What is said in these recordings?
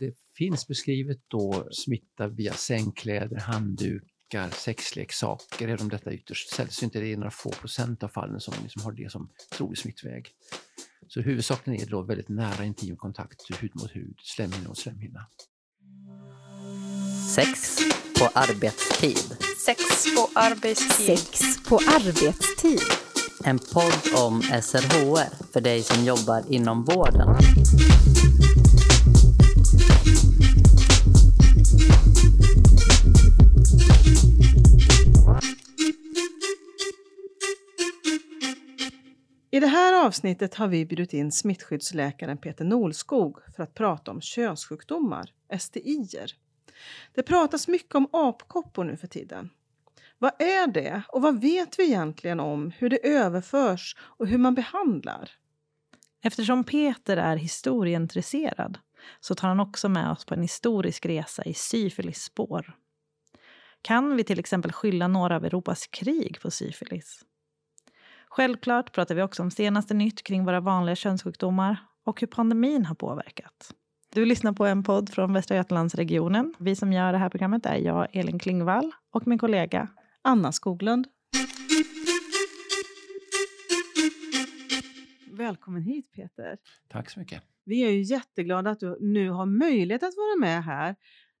Det finns beskrivet då smitta via sängkläder, handdukar, sexleksaker, även om detta ytterst sällsynt. Det är några få procent av fallen som liksom har det som trolig smittväg. Så huvudsaken är då väldigt nära intim kontakt, hud mot hud, slemhinna mot slemhinna. Sex på arbetstid. Sex på arbetstid. Sex på arbetstid. En podd om SRHR för dig som jobbar inom vården. Avsnittet har vi bjudit in smittskyddsläkaren Peter Nolskog för att prata om könssjukdomar, STIer. Det pratas mycket om apkoppor nu för tiden. Vad är det och vad vet vi egentligen om hur det överförs och hur man behandlar? Eftersom Peter är historieintresserad så tar han också med oss på en historisk resa i syfilis spår. Kan vi till exempel skylla några av Europas krig på syfilis? Självklart pratar vi också om senaste nytt kring våra vanliga könssjukdomar och hur pandemin har påverkat. Du lyssnar på en podd från Västra Götalandsregionen. Vi som gör det här programmet är jag, Elin Klingvall, och min kollega Anna Skoglund. Välkommen hit Peter. Tack så mycket. Vi är ju jätteglada att du nu har möjlighet att vara med här.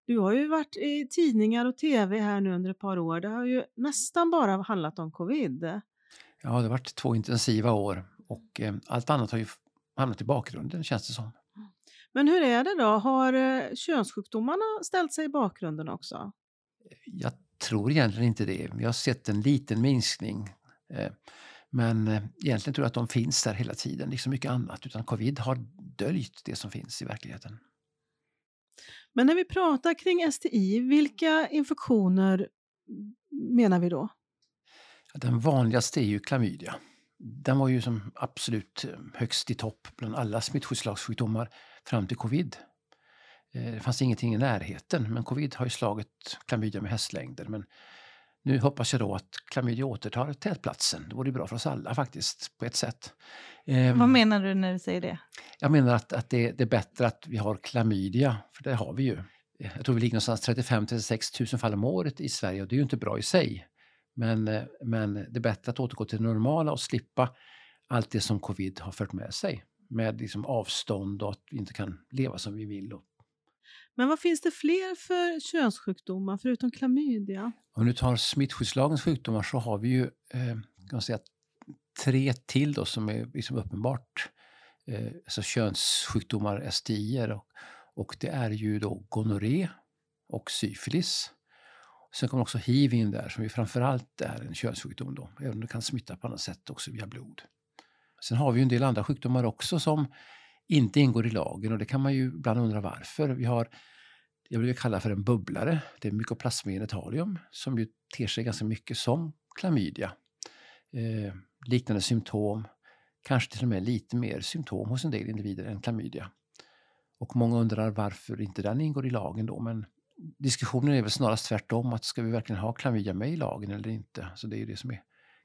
Du har ju varit i tidningar och tv här nu under ett par år. Det har ju nästan bara handlat om covid. Ja, det har varit två intensiva år och eh, allt annat har ju hamnat i bakgrunden känns det som. Men hur är det då? Har eh, könssjukdomarna ställt sig i bakgrunden också? Jag tror egentligen inte det. Vi har sett en liten minskning. Eh, men egentligen tror jag att de finns där hela tiden, liksom mycket annat. Utan covid har döljt det som finns i verkligheten. Men när vi pratar kring STI, vilka infektioner menar vi då? Den vanligaste är ju klamydia. Den var ju som absolut högst i topp bland alla smittskyddslagssjukdomar fram till covid. Eh, det fanns ingenting i närheten, men covid har ju slagit klamydia med hästlängder. Men nu hoppas jag då att klamydia återtar tätplatsen. Det vore bra för oss alla faktiskt, på ett sätt. Ehm, Vad menar du när du säger det? Jag menar att, att det, det, är bättre att vi har klamydia, för det har vi ju. Jag tror vi ligger någonstans 35-36 000 fall om året i Sverige och det är ju inte bra i sig. Men, eh, men det är bättre att återgå till det normala och slippa allt det som covid har fört med sig. Med liksom avstånd och att vi inte kan leva som vi vill. Men vad finns det fler för könssjukdomar förutom klamydia? Om du tar smittskyddslagens sjukdomar så har vi ju eh, kan man säga, tre till då som är liksom uppenbart eh, alltså könssjukdomar, STIer. Och, och det är ju då gonorré och syfilis. Sen kommer också hiv in där som ju framförallt är en könssjukdom då, även om det kan smitta på annat sätt också via blod. Sen har vi en del andra sjukdomar också som inte ingår i lagen och det kan man ju ibland undra varför. Vi har jag brukar kalla för en bubblare. Det är Mycoplasma genitalium som ju ter sig ganska mycket som klamydia. Eh, liknande symptom, kanske till och med lite mer symptom hos en del individer än klamydia. Och många undrar varför inte den ingår i lagen då, men diskussionen är väl snarast tvärtom, att ska vi verkligen ha klamydia med i lagen eller inte? Så det är ju det som är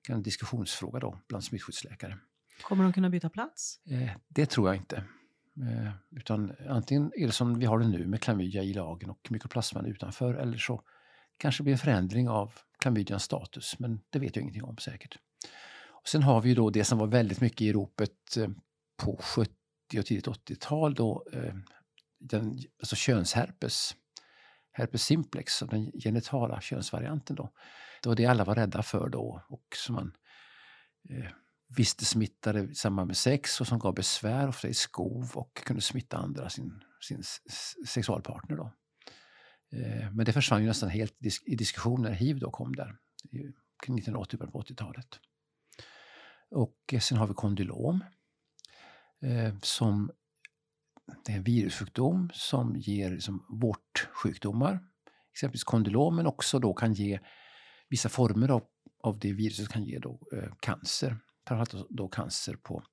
en diskussionsfråga då bland smittskyddsläkare. Kommer de kunna byta plats? Eh, det tror jag inte. Eh, utan antingen är det som vi har det nu med klamydia i lagen och mykoplasman utanför eller så kanske det blir en förändring av klamydians status, men det vet jag ingenting om säkert. Och sen har vi då det som var väldigt mycket i ropet eh, på 70 och tidigt 80-tal då den, alltså könsherpes, herpes simplex, den genitala könsvarianten då. Det var det alla var rädda för då och som man eh, visste smittade i samband med sex och som gav besvär, ofta i skov och kunde smitta andra, sin, sin sexualpartner. Då. Eh, men det försvann ju nästan helt i diskussion när hiv då kom där, kring 1980 på 80-talet. Och eh, sen har vi kondylom eh, som det är en virussjukdom som ger liksom vårtsjukdomar, exempelvis kondylom, men också då kan ge vissa former av, av det viruset kan ge då, eh, cancer framförallt då cancer på,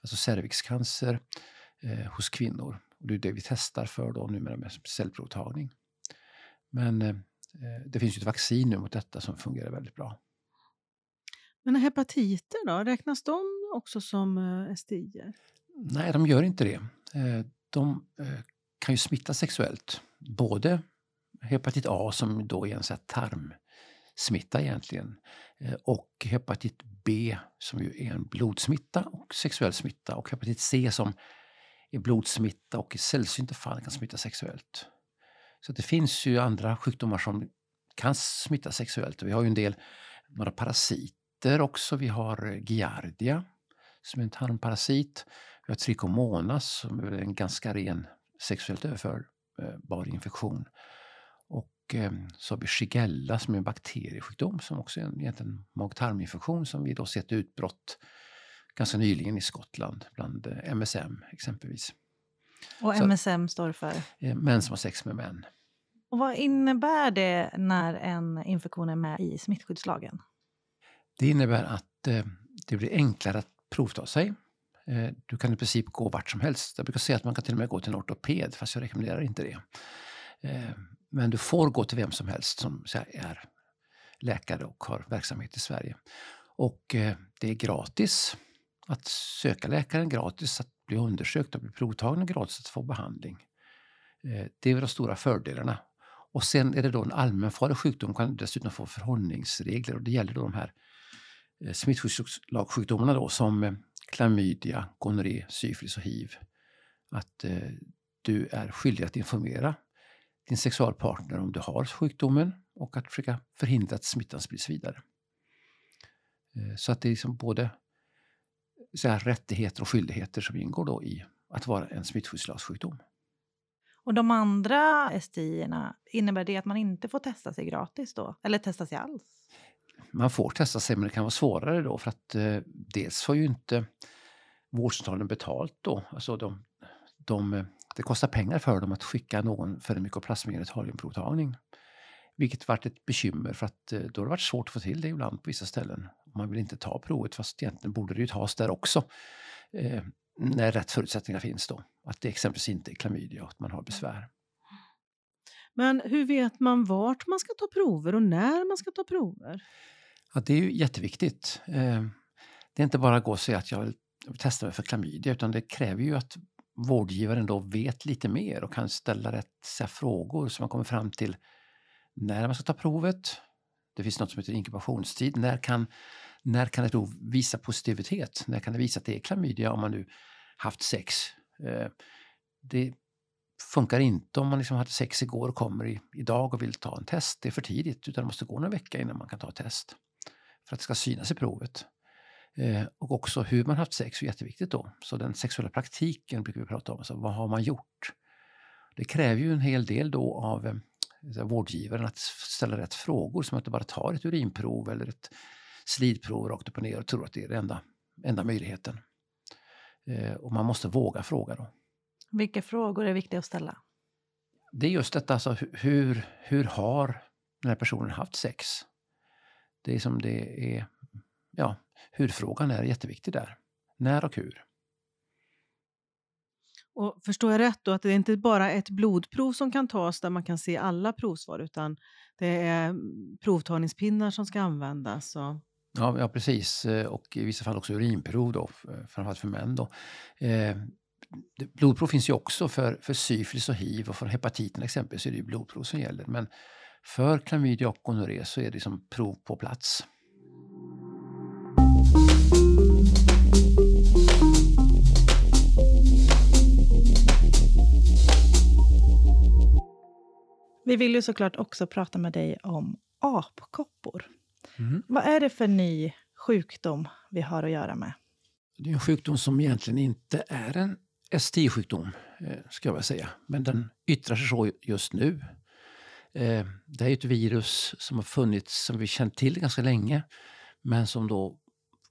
alltså cervixcancer eh, hos kvinnor. Och det är det vi testar för då numera med cellprovtagning. Men eh, det finns ju ett vaccin nu mot detta som fungerar väldigt bra. Men hepatiter då, räknas de också som eh, STIer? Nej, de gör inte det. De eh, kan ju smitta sexuellt. Både hepatit A som då är en tarmsmitta egentligen eh, och hepatit B som ju är en blodsmitta och sexuell smitta och hepatit C som är blodsmitta och i sällsynta fall kan smitta sexuellt. Så det finns ju andra sjukdomar som kan smitta sexuellt. Vi har ju en del, några parasiter också. Vi har Giardia som är en tarmparasit. Vi har Trichomonas som är en ganska ren sexuellt överförbar infektion. Och eh, så har vi Shigella som är en bakteriesjukdom som också är en egentligen mag-tarminfektion som vi då sett utbrott ganska nyligen i Skottland bland eh, MSM exempelvis. Och Så- MSM står för? Eh, Män som har sex med män. Och vad innebär det när en infektion är med i smittskyddslagen? Det innebär att eh, det blir enklare att provta sig. Eh, du kan i princip gå vart som helst. Jag brukar säga att man kan till och med gå till en ortoped, fast jag rekommenderar inte det. Eh, men du får gå till vem som helst som är läkare och har verksamhet i Sverige. Och eh, det är gratis att söka läkaren, gratis att bli undersökt och bli provtagen och gratis att få behandling. Det är väl de stora fördelarna. Och sen är det då en allmänfarlig sjukdom kan dessutom få förhållningsregler och det gäller då de här smittskyddslagsjukdomarna då som klamydia, gonorré, syfilis och hiv. Att eh, du är skyldig att informera din sexualpartner om du har sjukdomen och att försöka förhindra att smittan sprids vidare. Eh, så att det är liksom både så här, rättigheter och skyldigheter som ingår då i att vara en smittskyddslagssjukdom. Och de andra STI-erna, innebär det att man inte får testa sig gratis då? Eller testa sig alls? Man får testa sig men det kan vara svårare då för att eh, dels får ju inte vårdcentralen betalt då. Alltså de, de, eh, det kostar pengar för dem att skicka någon för en mykoplasmagenitaliumprovtagning. Vilket varit ett bekymmer för att eh, då har det varit svårt att få till det ibland på vissa ställen. Man vill inte ta provet fast egentligen borde det ju tas där också. Eh, när rätt förutsättningar finns då. Att det exempelvis inte är klamydia och att man har besvär. Men hur vet man vart man ska ta prover och när man ska ta prover? Ja, det är ju jätteviktigt. Eh, det är inte bara att gå och säga att jag vill testa mig för klamydia utan det kräver ju att vårdgivaren då vet lite mer och kan ställa rätt frågor så man kommer fram till när man ska ta provet. Det finns något som heter inkubationstid. När kan, när kan ett prov visa positivitet? När kan det visa att det är klamydia om man nu haft sex? Eh, det funkar inte om man liksom hade sex igår och kommer i, idag och vill ta en test. Det är för tidigt utan det måste gå några vecka innan man kan ta ett test. För att det ska synas i provet. Eh, och också hur man haft sex är jätteviktigt då. Så den sexuella praktiken brukar vi prata om. Alltså, vad har man gjort? Det kräver ju en hel del då av eh, vårdgivaren att ställa rätt frågor som inte bara tar ett urinprov eller ett slidprov rakt upp och ner och tror att det är den enda, enda möjligheten. Eh, och man måste våga fråga då. Vilka frågor är viktiga att ställa? Det är just detta, alltså, hu- hur, hur har den här personen haft sex? Det är som det är, ja, hur-frågan är jätteviktig där. När och hur. Och förstår jag rätt då att det är inte bara ett blodprov som kan tas där man kan se alla provsvar utan det är provtagningspinnar som ska användas? Och... Ja, ja, precis. Eh, Och i vissa fall också urinprov då, framförallt för män. Då. Blodprov finns ju också för, för syfilis och hiv och för hepatiten exempelvis är det ju blodprov som gäller. Men för klamydia och gonorré så är det som prov på plats. Vi vill ju såklart också prata med dig om apkoppor. Vad är det för ny sjukdom vi har att göra med? Det är en sjukdom som egentligen inte är en STI-sjukdom, eh, ska jag väl säga. Men den yttrar sig så just nu. Eh, Det är ett virus som har funnits, som vi känt till ganska länge, men som då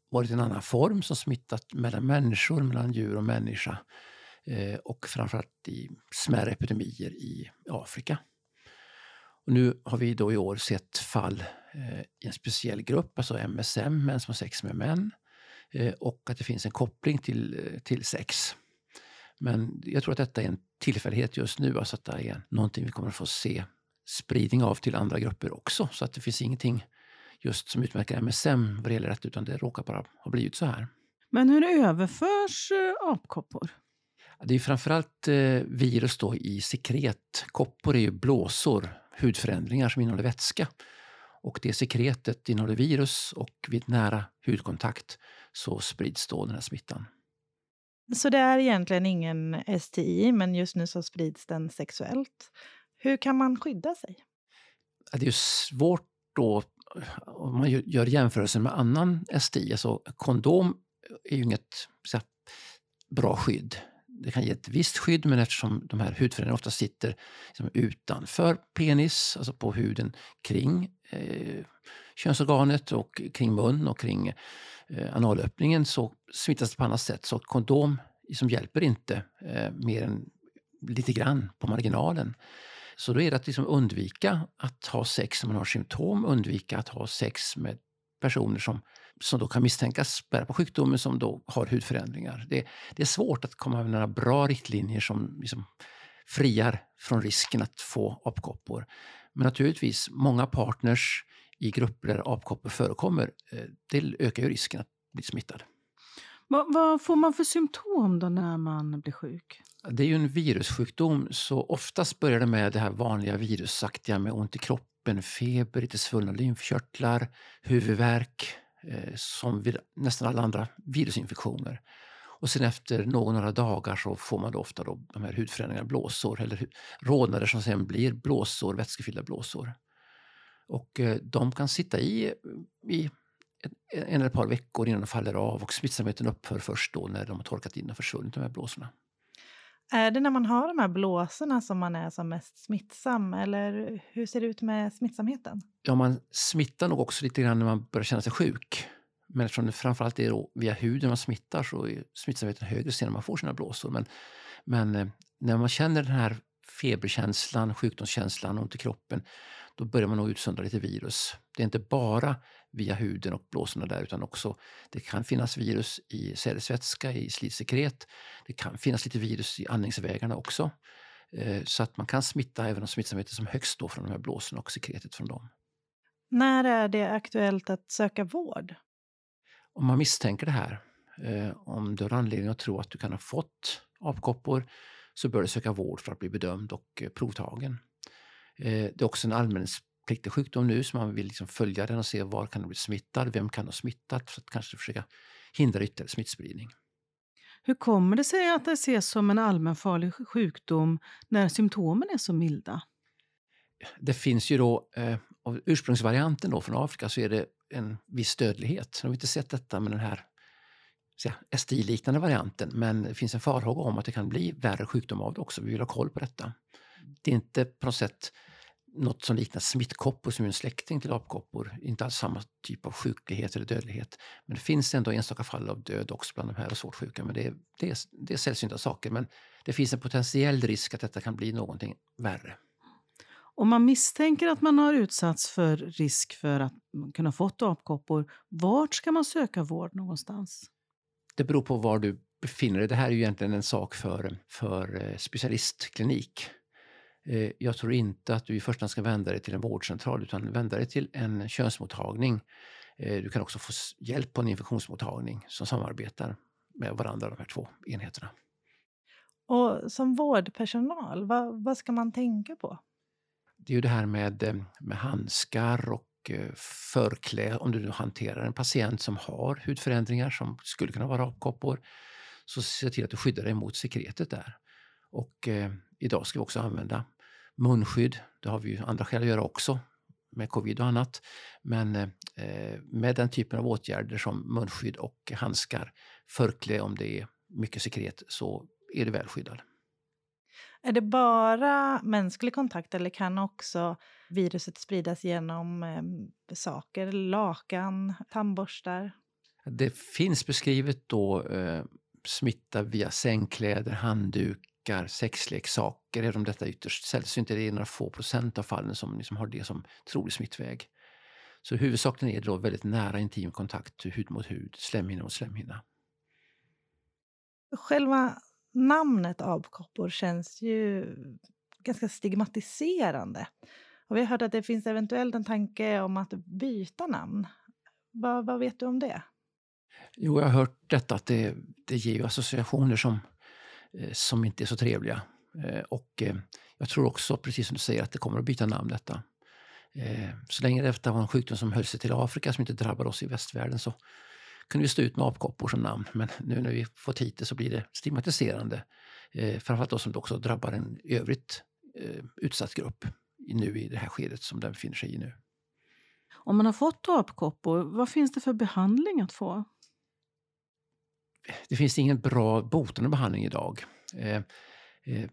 varit en annan form, som smittat mellan människor, mellan djur och människa. eh, Och framförallt i smärre epidemier i Afrika. Och nu har vi då i år sett fall i en speciell grupp, alltså MSM, män som har sex med män och att det finns en koppling till, till sex. Men jag tror att detta är en tillfällighet just nu, alltså att det är någonting vi kommer att få se spridning av till andra grupper också. Så att det finns ingenting just som utmärker MSM vad det gäller detta, utan det råkar bara ha blivit så här. Men hur överförs eh, apkoppor? Det är framförallt eh, virus då i sekret. Koppor är ju blåsor, hudförändringar som innehåller vätska. Och det sekretet innehåller virus och vid nära hudkontakt så sprids då den här smittan. Så det är egentligen ingen STI, men just nu så sprids den sexuellt. Hur kan man skydda sig? Det är ju svårt då om man gör jämförelsen med annan STI. Alltså kondom är ju inget så här, bra skydd. Det kan ge ett visst skydd men eftersom de här hudförändringarna ofta sitter liksom utanför penis, alltså på huden kring eh, könsorganet och kring mun och kring eh, Eh, analöppningen så smittas det på annat sätt. Så kondom som hjälper inte eh, mer än lite grann på marginalen. Så då är det att liksom undvika att ha sex om man har symptom, undvika att ha sex med personer som, som då kan misstänkas bära på sjukdomen som då har hudförändringar. Det, det är svårt att komma med några bra riktlinjer som liksom friar från risken att få apkoppor. Men naturligtvis, många partners i grupper där apkoppor förekommer, eh, det ökar ju risken att bli smittad. Vad, vad, får man för symptom då när man blir sjuk? Det är ju en virussjukdom så oftast börjar det med det här vanliga virusaktiga med ont i kroppen, feber, lite svullna lymfkörtlar, huvudvärk eh, som vid nästan alla andra virusinfektioner. Och sen efter någon några dagar så får man då ofta då de här hudförändringarna, blåsor eller rodnader som sen blir blåsor, vätskefyllda blåsor. Och eh, de kan sitta i, i en eller ett par veckor innan de faller av och smittsamheten upphör först då när de har torkat in och försvunnit de här blåsorna. Är det när man har de här blåsorna som man är som mest smittsam eller hur ser det ut med smittsamheten? Ja, man smittar nog också lite grann när man börjar känna sig sjuk. Men eftersom det framförallt är via huden man smittar så är smittsamheten högre sen när man får sina blåsor. Men, men eh, när man känner den här feberkänslan, sjukdomskänslan, ont i kroppen, då börjar man nog utsöndra lite virus. Det är inte bara via huden och blåsorna där utan också det kan finnas virus i sädesvätska, i slidsekret. Det kan finnas lite virus i andningsvägarna också. Eh, så att man kan smitta även om smittsamheten som högst då från de här blåsorna och sekretet från dem. När är det aktuellt att söka vård? Om man misstänker det här, eh, om du har anledning att tro att du kan ha fått apkoppor så bör du söka vård för att bli bedömd och eh, provtagen. Det är också en allmänpliktig sjukdom nu så man vill liksom följa den och se var kan du bli smittad, vem kan ha smittat för att kanske försöka hindra ytterligare smittspridning. Hur kommer det sig att det ses som en allmänfarlig sjukdom när symptomen är så milda? Det finns ju då, eh, av ursprungsvarianten då från Afrika så är det en viss dödlighet. Nu har vi inte sett detta med den här STI-liknande varianten men det finns en farhåga om att det kan bli värre sjukdom av det också. Vi vill ha koll på detta. Det är inte på något sätt något som liknar smittkoppor som är en släkting till apkoppor. Inte alls samma typ av sjuklighet eller dödlighet. Men det finns ändå enstaka fall av död också bland de här svårt sjuka. Men det är, det är, det är sällsynta saker. Men det finns en potentiell risk att detta kan bli någonting värre. Om man misstänker att man har utsatts för risk för att kunna fått apkoppor, vart ska man söka vård någonstans? Det beror på var du befinner dig. Det här är ju egentligen en sak för, för eh, specialistklinik. Eh, jag tror inte att du i första hand ska vända dig till en vårdcentral utan vända dig till en könsmottagning. Eh, du kan också få hjälp på en infektionsmottagning som samarbetar med varandra, de här två enheterna. Och som vårdpersonal, vad, vad ska man tänka på? Det är ju det här med, eh, med handskar och förklä. Om du hanterar en patient som har hudförändringar som skulle kunna vara apkoppor, så se till att du skyddar dig mot sekretet där. Och eh, idag ska vi också använda munskydd. Det har vi ju andra skäl att göra också med covid och annat. Men eh, med den typen av åtgärder som munskydd och handskar, förklä om det är mycket sekret, så är det väl skyddad. Är det bara mänsklig kontakt eller kan också viruset spridas genom eh, saker, lakan, tandborstar? Det finns beskrivet då eh, smitta via sängkläder, handduk, lekar, sexleksaker, även om detta är ytterst sällsynt, det är några få procent av fallen som liksom har det som trolig smittväg. Så huvudsakligen är det då väldigt nära intim kontakt, hud mot hud, slemhinna mot slemhinna. Själva namnet apkoppor känns ju ganska stigmatiserande. Och vi har hört att det finns eventuellt en tanke om att byta namn. Vad, vad vet du om det? Jo, jag har hört detta att det, det ger associationer som Eh, som inte är så trevliga. Eh, och eh, jag tror också, precis som du säger, att det kommer att byta namn detta. Så länge detta var en sjukdom som höll sig till Afrika som inte drabbade oss i västvärlden så kunde vi stå ut med apkoppor som namn. Men nu när vi fått hit det så blir det stigmatiserande. Eh, framförallt då som det också drabbar en övrigt eh, utsatt grupp nu i det här skedet som den befinner sig i nu. Om man har fått apkoppor, vad finns det för behandling att få? Det finns ingen bra botande behandling idag. Eh, eh,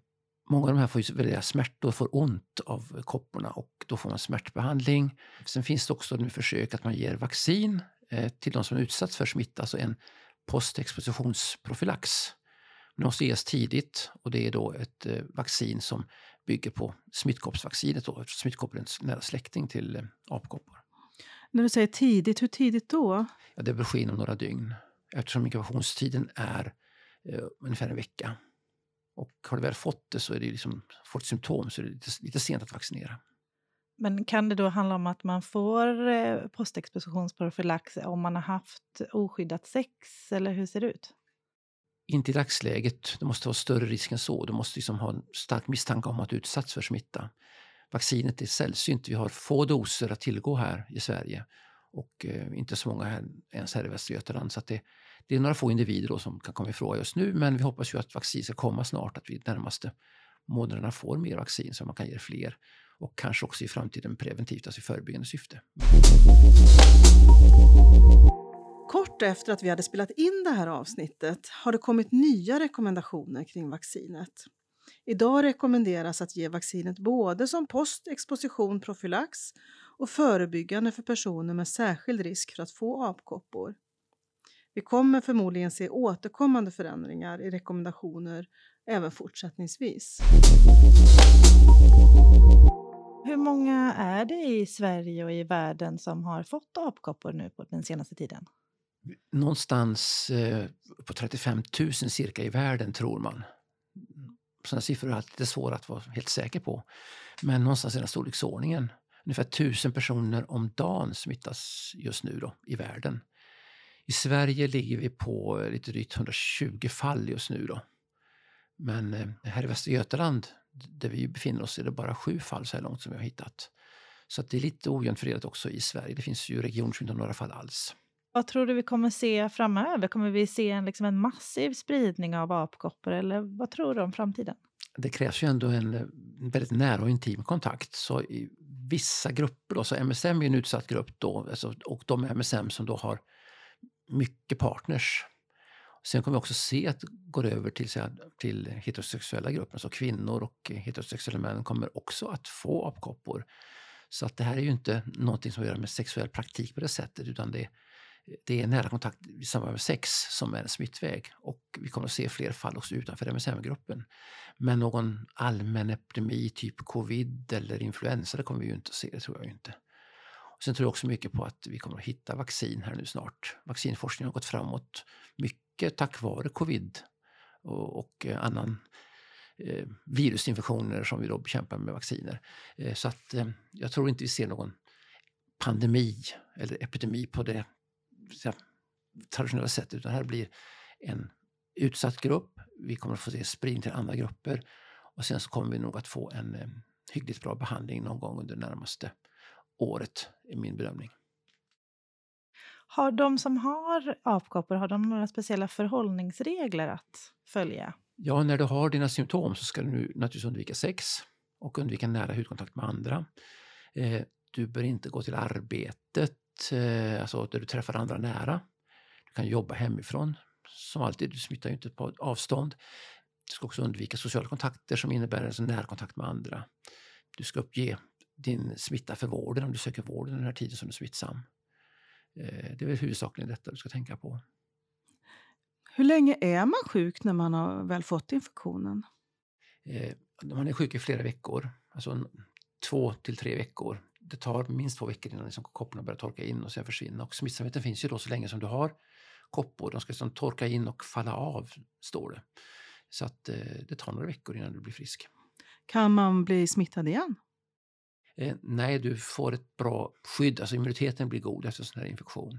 många av de här får ju väldiga smärtor, får ont av kopporna och då får man smärtbehandling. Sen finns det också nu försök att man ger vaccin eh, till de som utsatts för smitta, alltså en postexpositionsprofylax. Det måste ges tidigt och det är då ett eh, vaccin som bygger på smittkoppsvaccinet. Då, eftersom smittkoppor är en nära släkting till eh, apkoppor. När du säger tidigt, hur tidigt då? Ja, det bör ske inom några dygn eftersom inkubationstiden är eh, ungefär en vecka. Och har du väl fått det så är det liksom, fått symptom så är det lite, lite sent att vaccinera. Men kan det då handla om att man får eh, postexpositionsprofylax om man har haft oskyddat sex, eller hur ser det ut? Inte i dagsläget. Det måste vara större risk än så. Du måste liksom ha en stark misstanke om att du utsatts för smitta. Vaccinet är sällsynt. Vi har få doser att tillgå här i Sverige och eh, inte så många här, ens här i Västra Götaland. Så det, det är några få individer då som kan komma ifråga just nu men vi hoppas ju att vaccin ska komma snart, att vi de närmaste månaderna får mer vaccin så man kan ge fler och kanske också i framtiden preventivt, alltså i förebyggande syfte. Kort efter att vi hade spelat in det här avsnittet har det kommit nya rekommendationer kring vaccinet. Idag rekommenderas att ge vaccinet både som postexposition profylax och förebyggande för personer med särskild risk för att få apkoppor. Vi kommer förmodligen se återkommande förändringar i rekommendationer även fortsättningsvis. Hur många är det i Sverige och i världen som har fått apkoppor nu på den senaste tiden? Någonstans eh, på 35 000 cirka i världen tror man. Sådana siffror är alltid svåra att vara helt säker på. Men någonstans i den storleksordningen. Ungefär 1000 personer om dagen smittas just nu då, i världen. I Sverige ligger vi på lite drygt 120 fall just nu. Då. Men eh, här i Västra Götaland, där vi befinner oss, är det bara sju fall så här långt som vi har hittat. Så det är lite ojämnt fördelat också i Sverige. Det finns ju regioner som inte har några fall alls. Vad tror du vi kommer se framöver? Kommer vi se en, liksom en massiv spridning av apkoppor eller vad tror du om framtiden? Det krävs ju ändå en, en väldigt nära och intim kontakt. Så i vissa grupper, då, så MSM är en utsatt grupp då, alltså, och de MSM som då har mycket partners. Sen kommer vi också se att det går över till, till heterosexuella grupper, så kvinnor och eh, heterosexuella män kommer också att få apkoppor. Så att det här är ju inte någonting som har att göra med sexuell praktik på det sättet utan det, det är nära kontakt i samband med sex som är en smittväg och vi kommer att se fler fall också utanför MSM-gruppen. Men någon allmän epidemi typ covid eller influensa det kommer vi ju inte att se, det tror jag inte. Sen tror jag också mycket på att vi kommer att hitta vaccin här nu snart. Vaccinforskningen har gått framåt mycket tack vare covid och, och eh, annan eh, virusinfektioner som vi då bekämpar med vacciner. Eh, så att eh, jag tror inte vi ser någon pandemi eller epidemi på det traditionella sättet utan här blir en utsatt grupp. Vi kommer att få se spridning till andra grupper och sen så kommer vi nog att få en eh, hyggligt bra behandling någon gång under det närmaste året, är min bedömning. Har de som har apkoppor, har de några speciella förhållningsregler att följa? Ja, när du har dina symptom så ska du naturligtvis undvika sex och undvika nära hudkontakt med andra. Eh, du bör inte gå till arbetet, eh, alltså där du träffar andra nära. Du kan jobba hemifrån, som alltid, du smittar ju inte på avstånd. Du ska också undvika sociala kontakter som innebär alltså närkontakt med andra. Du ska uppge din smitta för vården om du söker vård den här tiden som du är smittsam. Eh, det är väl huvudsakligen detta du ska tänka på. Hur länge är man sjuk när man har väl fått infektionen? Eh, man är sjuk i flera veckor, alltså två till tre veckor. Det tar minst två veckor innan liksom kopporna börjar torka in och sen försvinna. Och smittsamheten finns ju då så länge som du har koppor. De ska liksom torka in och falla av, står det. Så att eh, det tar några veckor innan du blir frisk. Kan man bli smittad igen? Eh, nej, du får ett bra skydd, alltså immuniteten blir god efter en sån här infektion.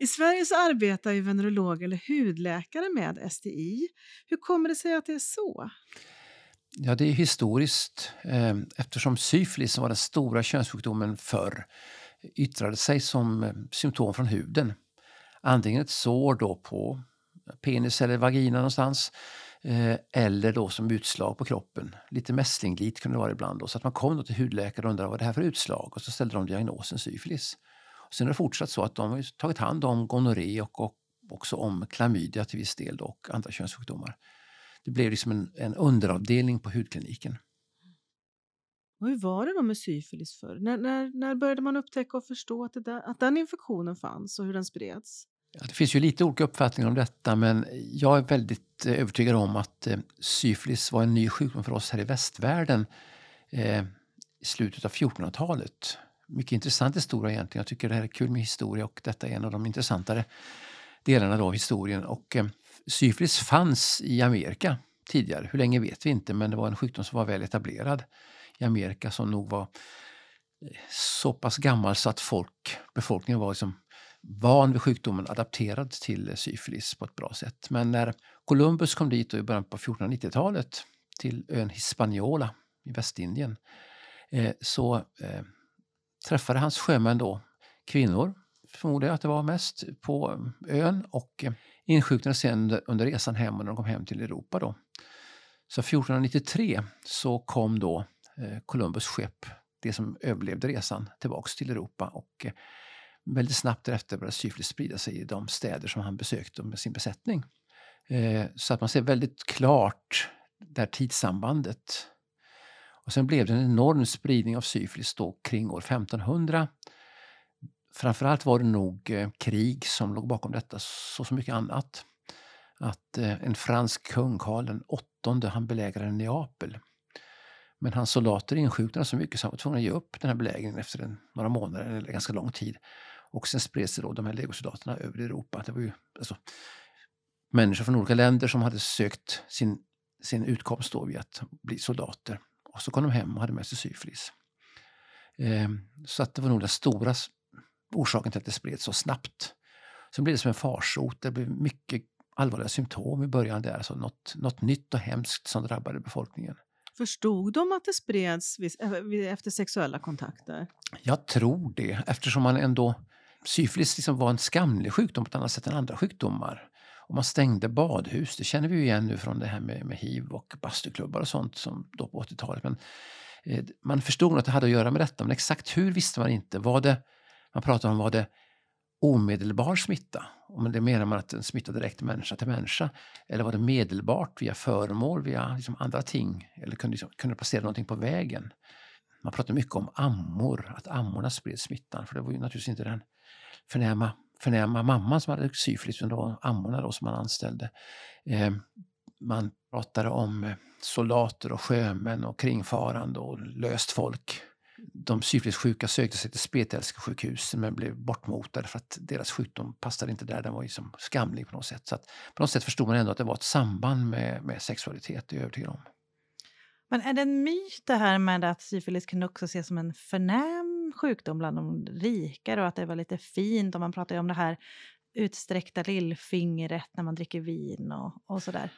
I Sverige så arbetar ju venerologer eller hudläkare med STI. Hur kommer det sig att det är så? Ja, det är historiskt eh, eftersom syfilis var den stora könssjukdomen förr yttrade sig som eh, symptom från huden. Antingen ett sår då på penis eller vagina någonstans eh, eller då som utslag på kroppen. Lite mässlinglit kunde det vara ibland. Då, så att man kom då till hudläkare och undrade vad det här för utslag och så ställde de diagnosen syfilis. Och sen har det fortsatt så att de har tagit hand om gonorré och, och också om klamydia till viss del då, och andra könssjukdomar. Det blev liksom en, en underavdelning på hudkliniken. Och hur var det då med syfilis förr? När, när, när började man upptäcka och förstå att, det där, att den infektionen fanns och hur den spreds? Ja, det finns ju lite olika uppfattningar om detta men jag är väldigt eh, övertygad om att eh, syfilis var en ny sjukdom för oss här i västvärlden eh, i slutet av 1400-talet. Mycket intressant historia egentligen. Jag tycker det här är kul med historia och detta är en av de intressantare delarna då av historien. Och, eh, syfilis fanns i Amerika tidigare. Hur länge vet vi inte men det var en sjukdom som var väl etablerad i Amerika som nog var eh, så pass gammal så att folk, befolkningen var liksom van vid sjukdomen, adapterad till eh, syfilis på ett bra sätt. Men när Columbus kom dit i början på 1490-talet till ön Hispaniola i Västindien eh, så eh, träffade hans sjömän då kvinnor, förmodar jag att det var mest, på ön och eh, insjuknade sen under, under resan hem och när de kom hem till Europa. Då. Så 1493 så kom då Eh, Columbus skepp, det som överlevde resan, tillbaks till Europa och eh, väldigt snabbt därefter började syfilis sprida sig i de städer som han besökte med sin besättning. Eh, så att man ser väldigt klart det här tidssambandet. Och sen blev det en enorm spridning av syfilis då kring år 1500. Framförallt var det nog krig som låg bakom detta, så som mycket annat. Att en fransk kung, Karl den åttonde, han belägrade Neapel. Men hans soldater insjuknade så mycket så han var tvungen att ge upp den här belägringen efter en, några månader, eller ganska lång tid. Och sen spred sig då de här legosoldaterna över Europa. Det var ju alltså, människor från olika länder som hade sökt sin, sin utkomst då vid att bli soldater. Och så kom de hem och hade med sig syfilis. Eh, så att det var nog den stora orsaken till att det spreds så snabbt. Sen blev det som en farsot. Det blev mycket allvarliga symptom i början där, alltså något, något nytt och hemskt som drabbade befolkningen. Förstod de att det spreds eh, efter sexuella kontakter? Jag tror det, eftersom man ändå syfilis liksom var en skamlig sjukdom på ett annat sätt än andra sjukdomar. Och man stängde badhus, det känner vi ju igen nu från det här med, med hiv och bastuklubbar och sånt som då på 80-talet. Men eh, man förstod att det hade att göra med detta, men exakt hur visste man inte. Var det, man pratade om var det omedelbar smitta? om det menar man att den smittar direkt människa till människa. Eller var det medelbart via föremål, via liksom andra ting? Eller kunde, liksom, kunde passera någonting på vägen? Man pratar mycket om ammor, att ammorna spred smittan. För det var ju naturligtvis inte den förnäma, förnäma mamman som hade syfilis, utan det var ammorna då som man anställde. Eh, man pratade om eh, soldater och sjömän och kringfarande och löst folk. De syfilissjuka sökte sig till spetälskesjukhusen men blev bortmotade för att deras sjukdom passade inte där. Den var liksom skamlig på något sätt. Så att på något sätt förstod man ändå att det var ett samband med, med sexualitet, det är jag övertygad om. Men är det en myt det här med att syfilis kunde också ses som en förnäm sjukdom bland de rika? och att det var lite fint? Och man pratar ju om det här utsträckta lillfingret när man dricker vin och, och sådär.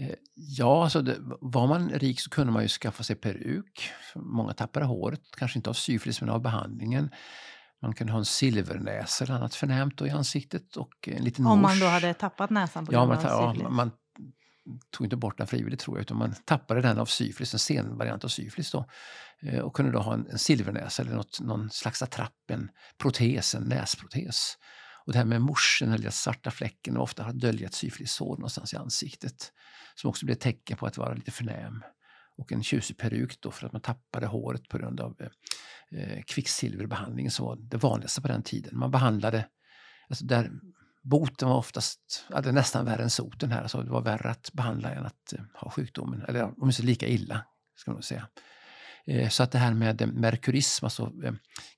Eh, ja, alltså det, var man rik så kunde man ju skaffa sig peruk. Många tappade håret, kanske inte av syfilis men av behandlingen. Man kunde ha en silvernäsa eller annat förnämt i ansiktet. Och en liten Om man då hade tappat näsan på grund ja, man, av syfilis? Ja, man tog inte bort den frivilligt tror jag, utan man tappade den av syfilis, en sen variant av syfilis då. Eh, och kunde då ha en, en silvernäsa eller något, någon slags attrapp, en protes, en näsprotes. Och det här med morsen, eller svarta fläcken, och ofta har dölja ett någonstans i ansiktet. Som också blir ett tecken på att vara lite förnäm. Och en tjusig peruk då för att man tappade håret på grund av eh, eh kvicksilverbehandlingen som var det vanligaste på den tiden. Man behandlade, alltså där boten var oftast, ja, nästan värre än soten här, alltså det var värre att behandla än att eh, ha sjukdomen, eller åtminstone lika illa, ska man säga. Eh, så att det här med eh, merkurism, alltså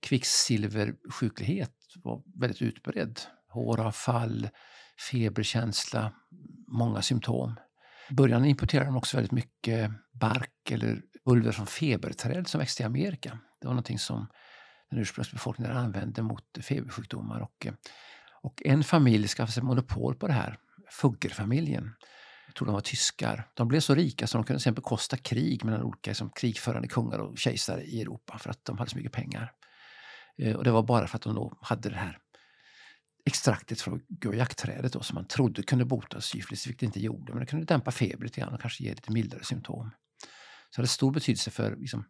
kvicksilversjuklighet, var väldigt utbredd. Håravfall, feberkänsla, många symptom. I början importerade de också väldigt mycket bark eller ulver från feberträd som växte i Amerika. Det var någonting som den ursprungsbefolkningen använde mot febersjukdomar. Och Och en familj skaffade sig monopol på det här, Fuggerfamiljen. Jag tror de var tyskar. De blev så rika så de kunde sen bekosta krig mellan olika liksom, krigförande kungar och kejsare i Europa för att de hade så mycket pengar. Eh, och det var bara för att de då hade det här extraktet från guayakträdet som man trodde kunde bota syfilis, vilket det inte gjorde. Men det kunde dämpa feber lite grann och kanske ge lite mildare symptom. Så det hade stor betydelse för liksom,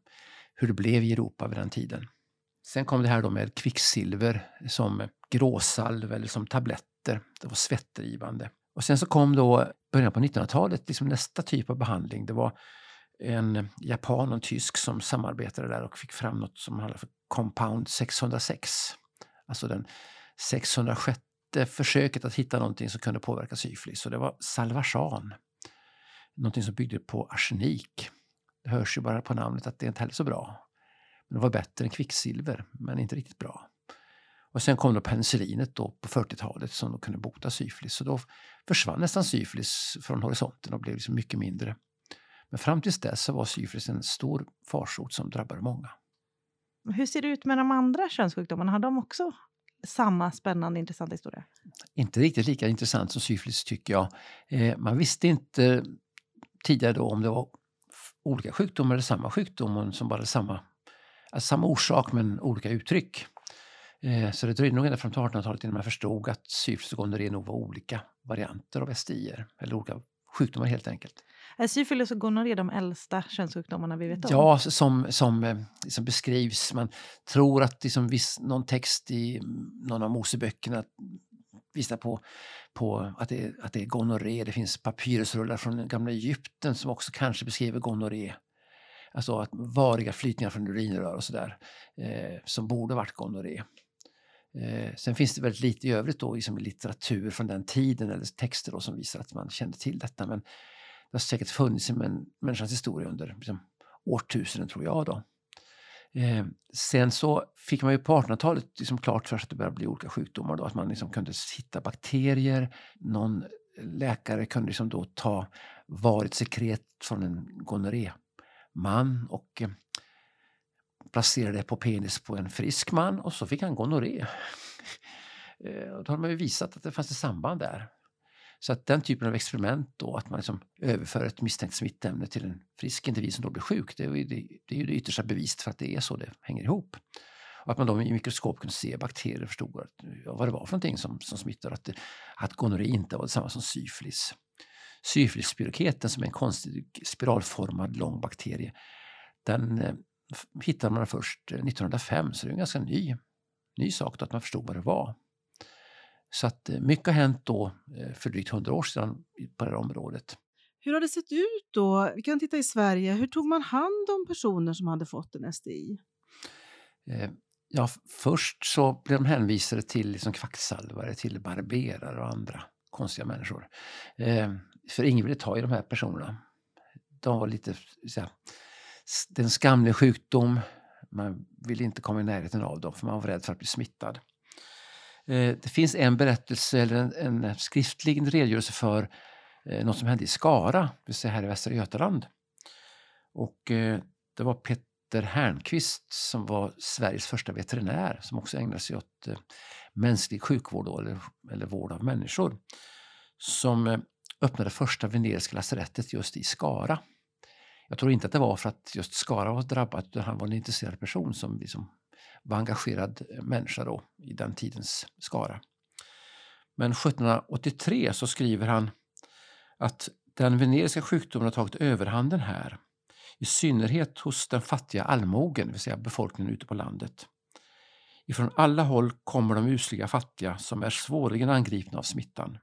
hur det blev i Europa vid den tiden. Sen kom det här då med kvicksilver som gråsalv eller som tabletter. Det var svettdrivande. Och sen så kom då början på 1900-talet liksom nästa typ av behandling. Det var en japan och en tysk som samarbetade där och fick fram något som kallas för Compound 606. Alltså den 606 försöket att hitta någonting som kunde påverka syfilis. Och det var salvarsan. Någonting som byggde på arsenik. Det hörs ju bara på namnet att det inte heller är så bra. Men det var bättre än kvicksilver, men inte riktigt bra. Och sen kom då penicillinet då på 40-talet som då kunde bota syfilis. Så då försvann nästan syfilis från horisonten och blev liksom mycket mindre. Men fram tills dess så var syfilis en stor farsot som drabbade många. Hur ser det ut med de andra könssjukdomarna? Har de också samma spännande intressanta historia? Inte riktigt lika intressant som syfilis tycker jag. Eh, man visste inte tidigare då om det var olika sjukdomar eller samma sjukdom som bara samma, alltså samma orsak men olika uttryck. Eh, så det dröjde nog ända fram till 1800-talet innan man förstod att syfilis och gonorré nog var olika varianter av STI eller olika sjukdomar helt enkelt. Är syfilis och gonorré de äldsta könssjukdomarna vi vet om? Ja, som, som, eh, som beskrivs. Man tror att liksom viss, någon text i någon av Moseböckerna visar på, på att, det, att det är gonorré. Det finns papyrusrullar från gamla Egypten som också kanske beskriver gonorré. Alltså att variga flytningar från urinrör och sådär eh, som borde varit gonorré. Eh, sen finns det väldigt lite i övrigt då, liksom litteratur från den tiden eller texter då, som visar att man kände till detta. Men det har säkert funnits i människans historia under liksom, årtusenden tror jag. Då. Eh, sen så fick man ju på 1800-talet liksom klart för sig att det började bli olika sjukdomar. Då, att man liksom kunde hitta bakterier. Någon läkare kunde liksom då ta varit sekret från en gonorré-man och eh, placerade det på penis på en frisk man och så fick han gonorré. Eh, då har man ju visat att det fanns ett samband där. Så att den typen av experiment då, att man liksom överför ett misstänkt smittämne till en frisk individ som då blir sjuk, det är, det, det är ju det yttersta beviset för att det är så det hänger ihop. Och att man då i mikroskop kunde se bakterier och förstod att, vad det var för någonting som, som smittar, att, att gonorré inte var detsamma som syfilis. Syfilisspiroketen som är en konstig spiralformad lång bakterie, den eh, hittade man först 1905 så det är en ganska ny, ny sak att man förstod vad det var. Så att eh, mycket har hänt då eh, för drygt 100 år sedan på det här området. Hur har det sett ut då? Vi kan titta i Sverige. Hur tog man hand om personer som hade fått en STI? Eh, ja, först så blev de hänvisade till liksom kvacksalvare, till barberare och andra konstiga människor. För ingen ville ta i de här personerna. De var lite, så här, det är en skamlig sjukdom. Man ville inte komma i närheten av dem för man var rädd för att bli smittad. Eh, det finns en berättelse eller en, en skriftlig redogörelse för eh, något som hände i Skara, det vill säga här i Västra Götaland. Och eh, det var Peter Hernqvist som var Sveriges första veterinär som också ägnade sig åt mänsklig sjukvård då, eller, eller vård av människor. Som öppnade första veneriska lasarettet just i Skara. Jag tror inte att det var för att just Skara var drabbat utan han var en intresserad person som liksom var engagerad eh, människa då i den tidens Skara. Men 1783 så skriver han att den veneriska sjukdomen har tagit överhanden här. I synnerhet hos den fattiga allmogen, det vill säga befolkningen ute på landet. Ifrån alla håll kommer de usliga fattiga som är svårligen angripna av smittan.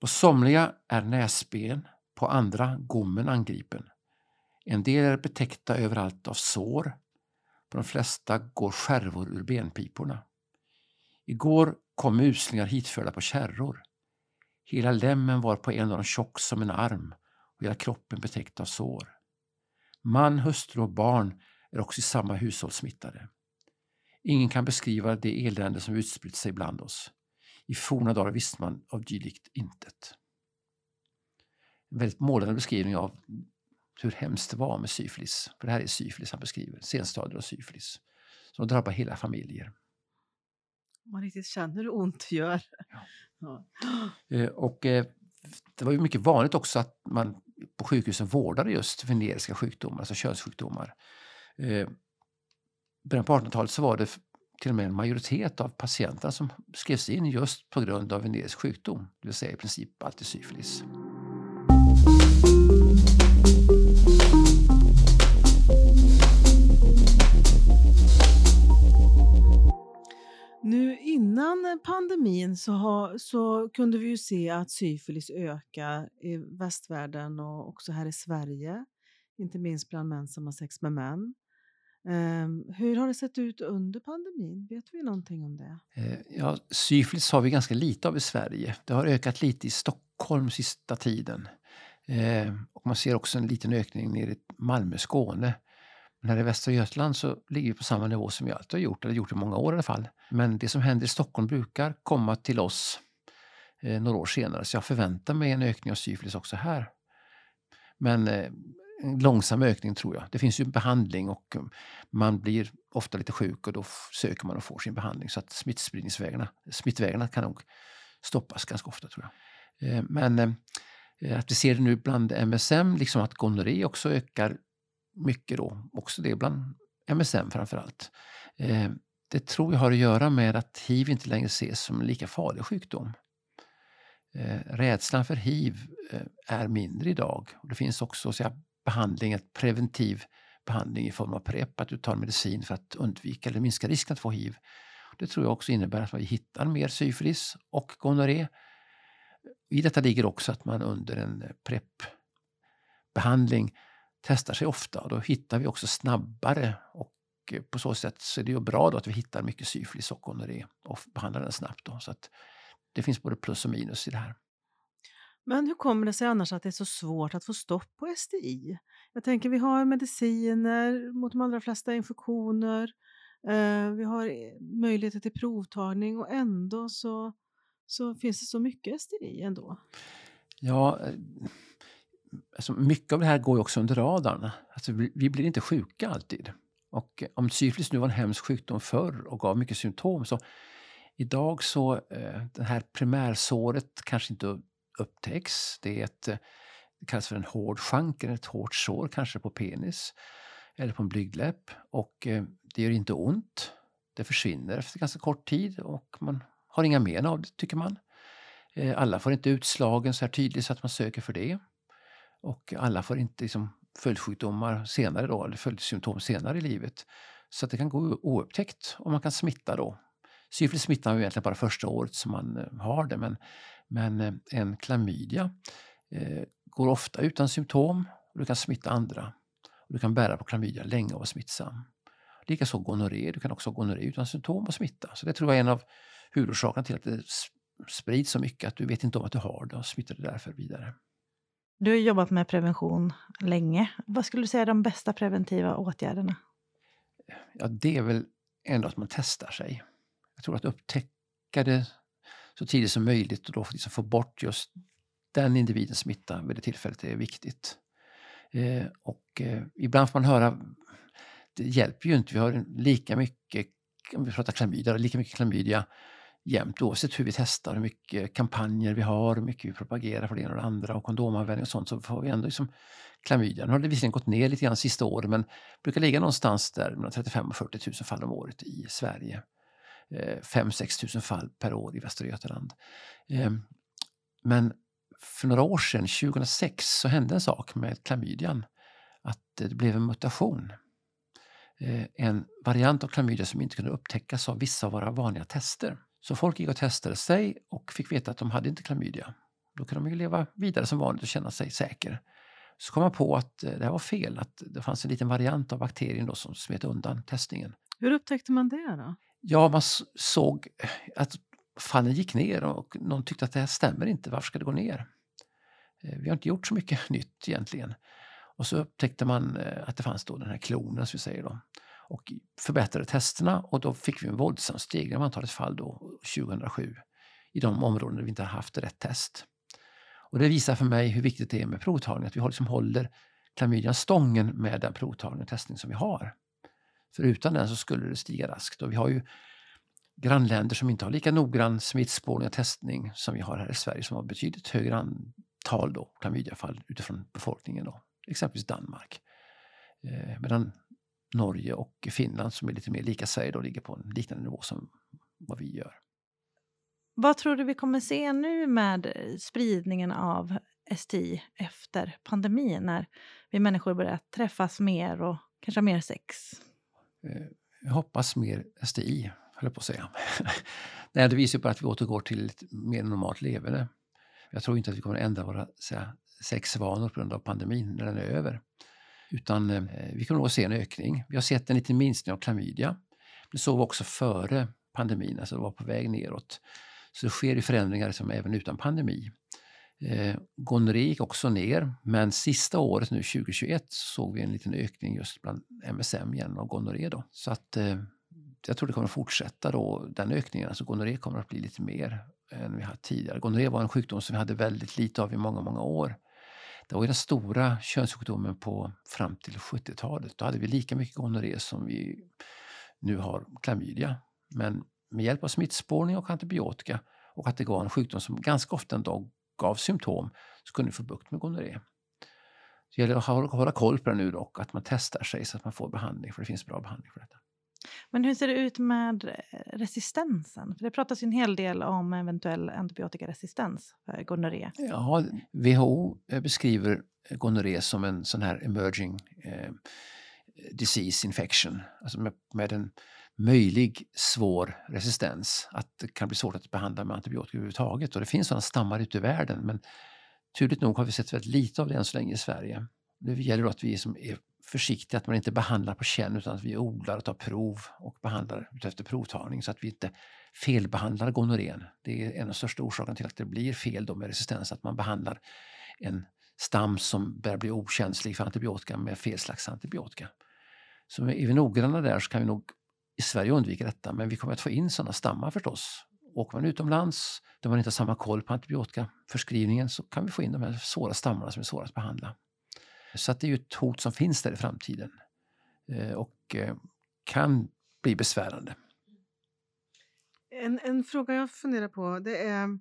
På somliga är näsben, på andra gommen angripen. En del är betäckta överallt av sår, på de flesta går skärvor ur benpiporna. Igår kom muslingar hitförda på kärror. Hela lämmen var på en av dem tjock som en arm och hela kroppen betäckt av sår. Man, hustru och barn är också i samma hushåll smittade. Ingen kan beskriva det elände som utspritt sig bland oss. I forna dagar visste man av dylikt intet. Väldigt målande beskrivning av hur hemskt det var med syfilis. För det här är syfilis han beskriver, senstadier av syfilis. Som drabbar hela familjer. Man riktigt känner hur ont det gör. Ja. Eh, Och eh, det var ju mycket vanligt också att man på sjukhusen vårdade just veneriska sjukdomar, alltså könssjukdomar. Eh, början på 1800-talet så var det till och med en majoritet av patienterna som skrevs in just på grund av venerisk sjukdom, det vill säga i princip alltid syfilis. Nu innan pandemin så, ha, så kunde vi ju se att syfilis ökar i västvärlden och också här i Sverige. Inte minst bland män som har sex med män. Um, hur har det sett ut under pandemin? Vet vi någonting om det? Eh, ja, syfilis har vi ganska lite av i Sverige. Det har ökat lite i Stockholm sista tiden. Eh, och man ser också en liten ökning nere i Malmö, Skåne. Men här i Västra Götaland så ligger vi på samma nivå som vi alltid har gjort, eller gjort i många år i alla fall. Men det som händer i Stockholm brukar komma till oss eh, några år senare, så jag förväntar mig en ökning av syfilis också här. Men eh, en långsam ökning tror jag. Det finns ju behandling och eh, man blir ofta lite sjuk och då söker man och får sin behandling. Så att smittspridningsvägarna, smittvägarna kan nog stoppas ganska ofta tror jag. Eh, Men eh, att vi ser det nu bland MSM, liksom att gonorré också ökar mycket då, också det bland MSM framförallt. Eh, Det tror jag har att göra med att hiv inte längre ses som en lika farlig sjukdom. Eh, Rädslan för hiv eh, är mindre idag. Det finns också så jag, behandling, ett preventiv behandling i form av PREP, att du tar medicin för att undvika eller minska risken att få hiv. Det tror jag också innebär att vi hittar mer syfilis och gonorré. I detta ligger också att man under en eh, PREP-behandling testar sig ofta och då hittar vi också snabbare och eh, på så sätt så är det ju bra då att vi hittar mycket syfilis och gonorré och behandlar den snabbt. Då, så att det finns både plus och minus i det här. Men hur kommer det sig annars att det är så svårt att få stopp på STI? Jag tänker vi har mediciner mot de allra flesta infektioner. Eh, vi har eh, möjligheter till provtagning och ändå så, så finns det så mycket STI ändå. Ja, alltså mycket av det här går ju också under radarn. Alltså vi, vi blir inte sjuka alltid. Och eh, om syfilis nu var en hemsk sjukdom förr och gav mycket symptom så idag så eh, det här primärsåret kanske inte upptäcks. Det är ett, eh, det kallas för en hård schanker, ett hårt sår kanske på penis eller på en blygdläpp och eh, det gör inte ont. Det försvinner efter ganska kort tid och man har inga men av det tycker man. Eh, Alla får inte utslagen så här tydligt så att man söker för det. Och alla får inte liksom följdsjukdomar senare då, eller följsymptom senare i livet. Så att det kan gå oupptäckt och man kan smitta då. Syfilis smittar ju egentligen bara första året som man eh, har det men, men eh, en klamydia eh, går ofta utan symptom och du kan smitta andra. Och du kan bära på klamydia länge och vara smittsam. Likaså gonorré, du kan också ha gonorré utan symptom och smitta. Så det tror jag är en av huvudorsakerna till att det sprids så mycket, att du vet inte om att du har det och smittar det därför vidare. Du har jobbat med prevention länge. Vad skulle du säga är de bästa preventiva åtgärderna? Ja, det är väl ändå att man testar sig. Jag tror att upptäcka det så tidigt som möjligt och då liksom få bort just den individens smitta vid det tillfället är viktigt. Eh, och eh, ibland får man höra, det hjälper ju inte, vi har lika mycket, om vi pratar klamydia, lika mycket klamydia jämt oavsett hur vi testar, hur mycket kampanjer vi har, hur mycket vi propagerar för det ena och det andra och kondomanvändning och sånt så får vi ändå liksom klamydia. Nu har det visserligen gått ner lite grann sista året men brukar ligga någonstans där mellan 35 och 40 000 fall om året i Sverige. Eh, 5-6 000 fall per år i Västra Götaland. Ehm, men för några år sedan, 2006, så hände en sak med klamydian. Att det blev en mutation. Eh, en variant av klamydia som inte kunde upptäckas av vissa av våra vanliga tester. Så folk gick och testade sig och fick veta att de hade inte klamydia. Då kunde de ju leva vidare som vanligt och känna sig säker. Så kom man på att eh, det här var fel, att det fanns en liten variant av bakterien då som smet undan testningen. Hur upptäckte man det då? Ja, man såg att fallen gick ner och någon tyckte att det här stämmer inte, varför ska det gå ner? Eh, Vi har inte gjort så mycket nytt egentligen. Och så upptäckte man eh, att det fanns då den här klonen som vi säger då. Och förbättrade testerna och då fick vi en våldsam stegring av antalet fall då 2007 i de områden där vi inte har haft rätt test. Och det visar för mig hur viktigt det är med provtagning, att vi liksom håller klamydian stången med den provtagning och testning som vi har. För utan den så skulle det stiga raskt. Och vi har ju grannländer som inte har lika noggrann smittspårning och testning som vi har här i Sverige som har betydligt högre antal då, klamydiafall utifrån befolkningen. Då. Exempelvis Danmark. Eh, medan Norge och Finland som är lite mer lika Sverige då ligger på en liknande nivå som vad vi gör. Vad tror du vi kommer se nu med spridningen av STI efter pandemin när vi människor börjar träffas mer och kanske ha mer sex? Eh, jag hoppas mer STI, höll jag på att säga. Nej, det visar på att vi återgår till ett mer normalt leverne. Jag tror inte att vi kommer att ändra våra säga, sexvanor på grund av pandemin när den är över. Utan eh, vi kommer att se en ökning. Vi har sett en liten minskning av klamydia. Det såg vi också före pandemin, alltså det var på väg neråt. Så det sker ju förändringar som även utan pandemi. Eh, gonorré gick också ner, men sista året nu 2021 såg vi en liten ökning just bland MSM igen av gonorré. Då. Så att eh, jag tror det kommer fortsätta då, den ökningen. Alltså gonorré kommer att bli lite mer än vi hade tidigare. Gonorré var en sjukdom som vi hade väldigt lite av i många, många år. Det var ju den stora könssjukdomen på, fram till 70-talet. Då hade vi lika mycket gonorré som vi nu har klamydia. Men med hjälp av smittspårning och antibiotika och att det var en sjukdom som ganska ofta en dag gav symptom så kunde vi få bukt med gonorré. Det gäller att hålla koll på det nu och att man testar sig så att man får behandling, för det finns bra behandling för detta. Men hur ser det ut med eh, resistensen? För det pratas ju en hel del om eventuell antibiotikaresistens för gonorré. Ja, WHO eh, beskriver eh, gonorré som en sån här emerging eh, disease infection, alltså med, med en möjlig svår resistens. Att det kan bli svårt att behandla med antibiotika överhuvudtaget. Och det finns sådana stammar ute i världen men turligt nog har vi sett väldigt lite av det än så länge i Sverige. Det gäller då att vi som är försiktiga, att man inte behandlar på känn utan att vi odlar och tar prov och behandlar efter provtagning så att vi inte felbehandlar gonorrén. Det är en av de största orsakerna till att det blir fel då med resistens, att man behandlar en stam som börjar bli okänslig för antibiotika med fel slags antibiotika. Så är vi noggranna där så kan vi nog i Sverige undvika detta, men vi kommer att få in sådana stammar förstås. Åker man utomlands där man inte har samma koll på antibiotikaförskrivningen så kan vi få in de här svåra stammarna som är svåra att behandla. Så att det är ju ett hot som finns där i framtiden eh, och eh, kan bli besvärande. En, en fråga jag funderar på det är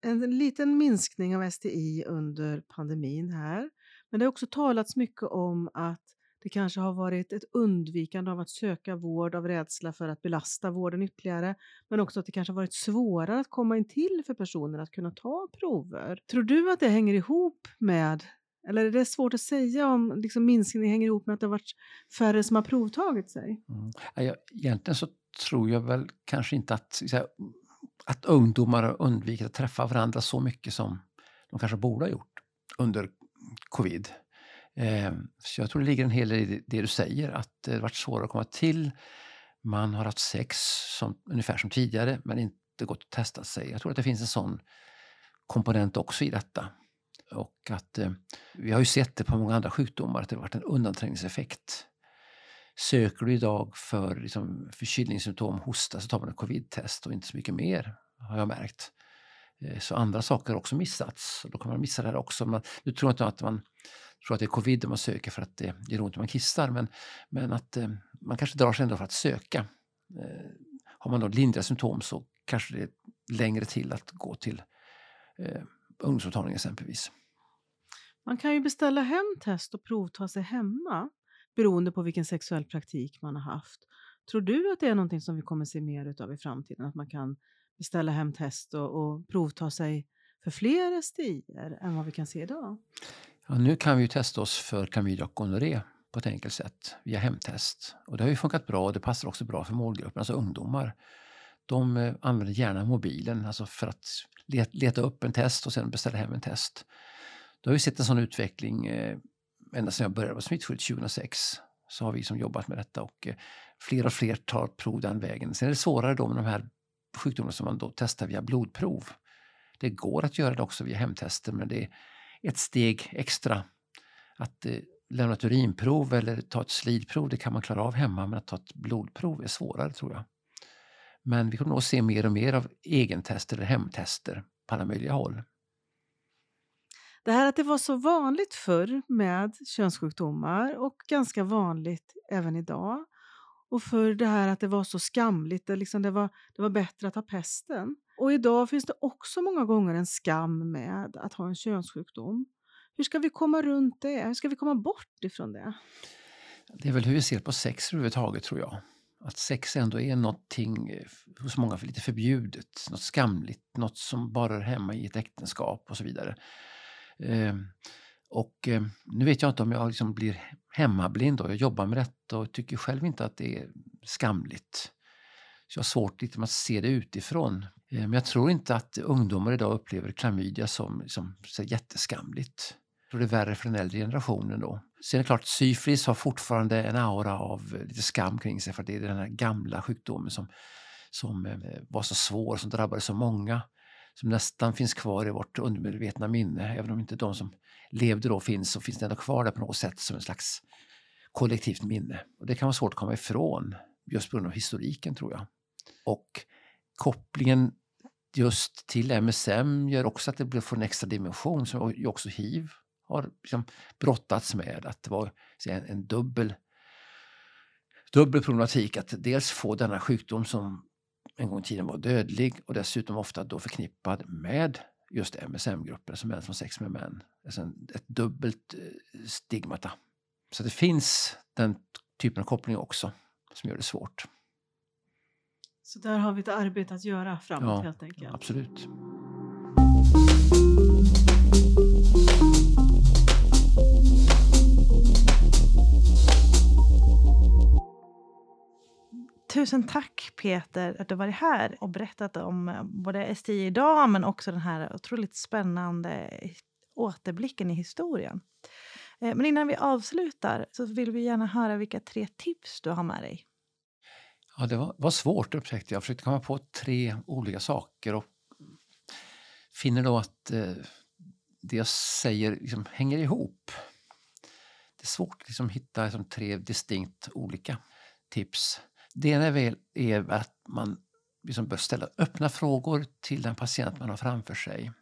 en liten minskning av STI under pandemin här. Men det har också talats mycket om att det kanske har varit ett undvikande av att söka vård av rädsla för att belasta vården ytterligare. Men också att det kanske har varit svårare att komma in till för personer att kunna ta prover. Tror du att det hänger ihop med eller är det svårt att säga om liksom, minskningen hänger ihop med att det har varit färre som har provtagit sig? Mm. Egentligen så tror jag väl kanske inte att, att ungdomar har undvikit att träffa varandra så mycket som de kanske borde ha gjort under covid. Ehm, så jag tror det ligger en hel del i det du säger, att det har varit svårare att komma till. Man har haft sex som, ungefär som tidigare men inte gått och testat sig. Jag tror att det finns en sån komponent också i detta. Och att eh, vi har ju sett det på många andra sjukdomar att det har varit en undanträngningseffekt. Söker du idag för liksom, förkylningssymptom, hosta, så tar man ett covid-test och inte så mycket mer, har jag märkt. Eh, så andra saker har också missats. och Då kan man missa det här också. Man, nu tror jag inte att man tror att det är covid man söker för att det gör ont när man kissar, men, men att eh, man kanske drar sig ändå för att söka. Eh, har man då lindriga symptom så kanske det är längre till att gå till eh, ungdomsmottagning exempelvis. Man kan ju beställa hem test och provta sig hemma beroende på vilken sexuell praktik man har haft. Tror du att det är någonting som vi kommer se mer utav i framtiden? Att man kan beställa hem test och, och provta sig för fler STIer än vad vi kan se idag? Ja, nu kan vi ju testa oss för klamydia och gonorré på ett enkelt sätt via hemtest. Och det har ju funkat bra och det passar också bra för målgruppen, alltså ungdomar. De eh, använder gärna mobilen alltså för att leta upp en test och sen beställa hem en test. Då har vi sett en sån utveckling eh, ända sedan jag började på Smittskydd 2006. Så har vi som jobbat med detta och eh, fler och fler tar prov den vägen. Sen är det svårare då med de här sjukdomarna som man då testar via blodprov. Det går att göra det också via hemtester men det är ett steg extra. Att eh, lämna ett urinprov eller ta ett slidprov, det kan man klara av hemma, men att ta ett blodprov är svårare tror jag. Men vi kommer nog se mer och mer av egentester eller hemtester på alla möjliga håll. Det här att det var så vanligt förr med könssjukdomar och ganska vanligt även idag Och för det här att det var så skamligt, det, liksom, det, var, det var bättre att ha pesten. Och idag finns det också många gånger en skam med att ha en könssjukdom. Hur ska vi komma runt det? Hur ska vi komma bort ifrån det? Det är väl hur vi ser på sex överhuvudtaget tror jag. Att sex ändå är någonting eh, hos många för lite förbjudet, något skamligt, något som bara är hemma i ett äktenskap och så vidare. Eh, och eh, nu vet jag inte om jag liksom blir hemmablind och jag jobbar med detta och tycker själv inte att det är skamligt. Så jag har svårt lite med att se det utifrån. Eh, men jag tror inte att ungdomar idag upplever klamydia som, som så jätteskamligt. Jag tror det är värre för den äldre generationen då. Sen är det klart, syfilis har fortfarande en aura av eh, lite skam kring sig för det är den här gamla sjukdomen som, som eh, var så svår, som drabbade så många. Som nästan finns kvar i vårt undermedvetna minne. Även om inte de som levde då finns så finns det ändå kvar där på något sätt som en slags kollektivt minne. Och det kan vara svårt att komma ifrån just på grund av historiken tror jag. Och kopplingen just till MSM gör också att det får en extra dimension som ju också hiv har liksom brottats med. Att det var en, en dubbel, dubbel problematik att dels få denna sjukdom som en gång i tiden var dödlig och dessutom ofta då förknippad med just MSM-grupper, alltså män som sex med män. Alltså ett dubbelt eh, stigmata. Så det finns den typen av koppling också som gör det svårt. Så där har vi ett arbete att göra framåt Ja, helt enkelt. Absolut. Tusen tack Peter att du varit här och berättat om eh, både STI idag men också den här otroligt spännande återblicken i historien. Eh, men innan vi avslutar så vill vi gärna höra vilka tre tips du har med dig. Ja, det var, var svårt upptäckte jag. Jag försökte komma på tre olika saker och finner då att eh, det jag säger liksom hänger ihop. Det är svårt att liksom hitta liksom, tre distinkt olika tips. Det ena är, väl, är att man liksom bör ställa öppna frågor till den patient man har framför sig.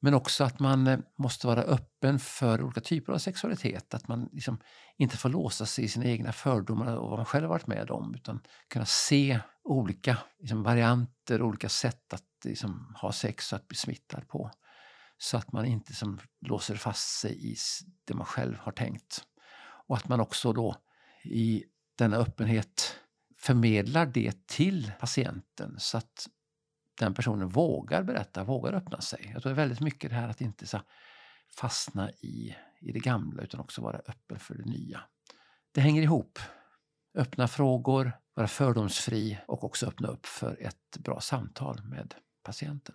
Men också att man eh, måste vara öppen för olika typer av sexualitet. Att man liksom inte får låsa sig i sina egna fördomar och vad man själv varit med om. Utan kunna se olika liksom, varianter, olika sätt att liksom, ha sex och att bli smittad på. Så att man inte som, låser fast sig i det man själv har tänkt. Och att man också då i denna öppenhet förmedlar det till patienten så att den personen vågar berätta, vågar öppna sig. Jag tror det är väldigt mycket det här att inte så fastna i, i det gamla utan också vara öppen för det nya. Det hänger ihop. Öppna frågor, vara fördomsfri och också öppna upp för ett bra samtal med patienten.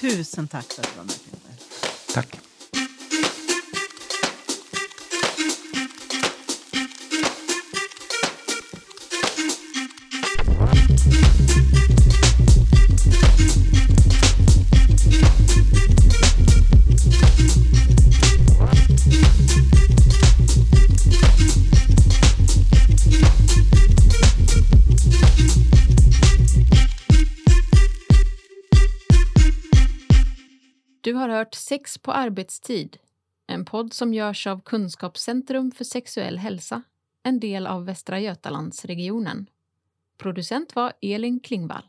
Tusen tack för att du var med Peter. Tack! Hört Sex på arbetstid, en podd som görs av Kunskapscentrum för sexuell hälsa, en del av Västra Götalandsregionen. Producent var Elin Klingvall.